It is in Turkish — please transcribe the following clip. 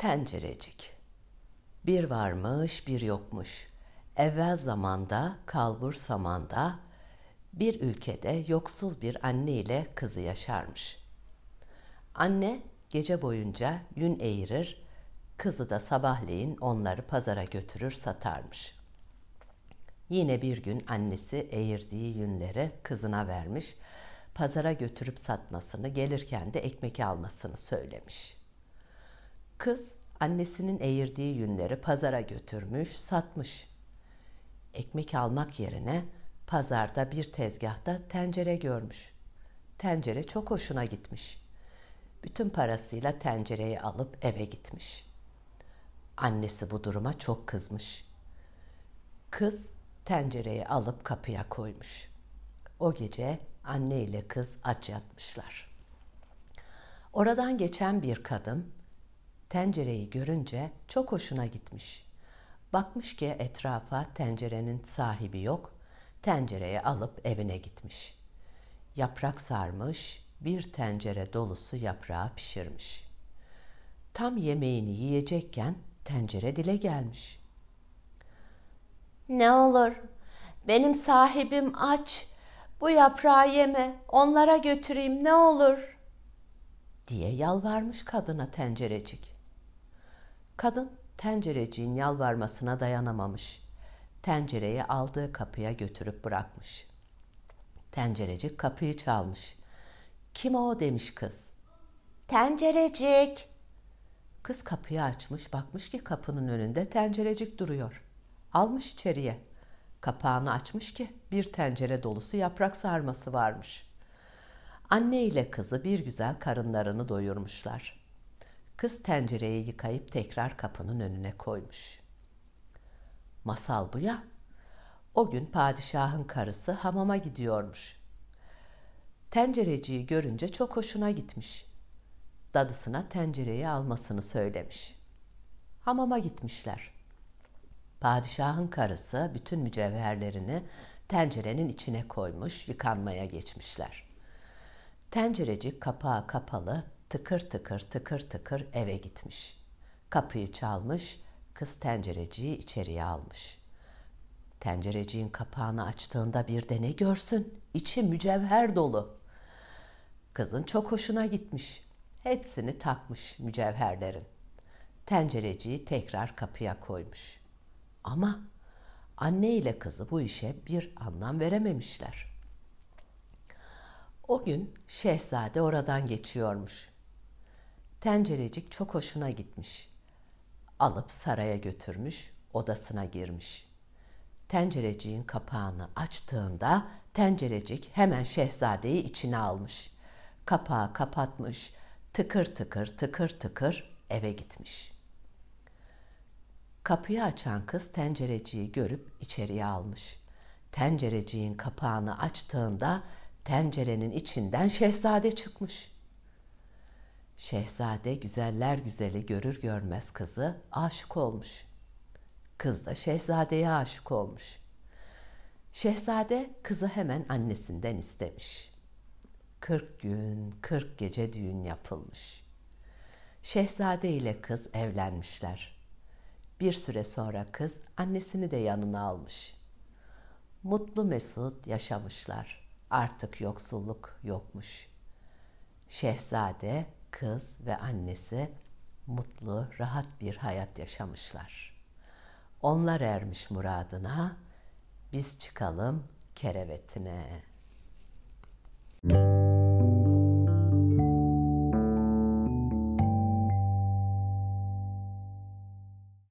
Tencerecik. Bir varmış bir yokmuş. Evvel zamanda, kalbur samanda bir ülkede yoksul bir anne ile kızı yaşarmış. Anne gece boyunca yün eğirir, kızı da sabahleyin onları pazara götürür satarmış. Yine bir gün annesi eğirdiği yünleri kızına vermiş, pazara götürüp satmasını, gelirken de ekmek almasını söylemiş.'' Kız annesinin eğirdiği yünleri pazara götürmüş, satmış. Ekmek almak yerine pazarda bir tezgahta tencere görmüş. Tencere çok hoşuna gitmiş. Bütün parasıyla tencereyi alıp eve gitmiş. Annesi bu duruma çok kızmış. Kız tencereyi alıp kapıya koymuş. O gece anne ile kız aç yatmışlar. Oradan geçen bir kadın tencereyi görünce çok hoşuna gitmiş. Bakmış ki etrafa tencerenin sahibi yok, tencereyi alıp evine gitmiş. Yaprak sarmış, bir tencere dolusu yaprağı pişirmiş. Tam yemeğini yiyecekken tencere dile gelmiş. Ne olur, benim sahibim aç, bu yaprağı yeme, onlara götüreyim ne olur.'' diye yalvarmış kadına tencerecik. Kadın tencereciğin yalvarmasına dayanamamış. Tencereyi aldığı kapıya götürüp bırakmış. Tencerecik kapıyı çalmış. Kim o demiş kız. Tencerecik. Kız kapıyı açmış bakmış ki kapının önünde tencerecik duruyor. Almış içeriye. Kapağını açmış ki bir tencere dolusu yaprak sarması varmış. Anne ile kızı bir güzel karınlarını doyurmuşlar. Kız tencereyi yıkayıp tekrar kapının önüne koymuş. Masal bu ya. O gün padişahın karısı hamama gidiyormuş. Tencereciyi görünce çok hoşuna gitmiş. Dadısına tencereyi almasını söylemiş. Hamama gitmişler. Padişahın karısı bütün mücevherlerini tencerenin içine koymuş, yıkanmaya geçmişler. Tencerecik kapağı kapalı, tıkır tıkır tıkır tıkır eve gitmiş. Kapıyı çalmış, kız tencereciyi içeriye almış. Tencereciğin kapağını açtığında bir de ne görsün? İçi mücevher dolu. Kızın çok hoşuna gitmiş. Hepsini takmış mücevherlerin. Tencereciyi tekrar kapıya koymuş. Ama anne ile kızı bu işe bir anlam verememişler. O gün şehzade oradan geçiyormuş. Tencerecik çok hoşuna gitmiş. Alıp saraya götürmüş, odasına girmiş. Tencereciğin kapağını açtığında tencerecik hemen şehzadeyi içine almış. Kapağı kapatmış, tıkır tıkır tıkır tıkır eve gitmiş. Kapıyı açan kız tencereciyi görüp içeriye almış. Tencereciğin kapağını açtığında tencerenin içinden şehzade çıkmış. Şehzade güzeller güzeli görür görmez kızı aşık olmuş. Kız da şehzadeye aşık olmuş. Şehzade kızı hemen annesinden istemiş. Kırk gün, kırk gece düğün yapılmış. Şehzade ile kız evlenmişler. Bir süre sonra kız annesini de yanına almış. Mutlu mesut yaşamışlar. Artık yoksulluk yokmuş. Şehzade kız ve annesi mutlu, rahat bir hayat yaşamışlar. Onlar ermiş muradına, biz çıkalım kerevetine. Müzik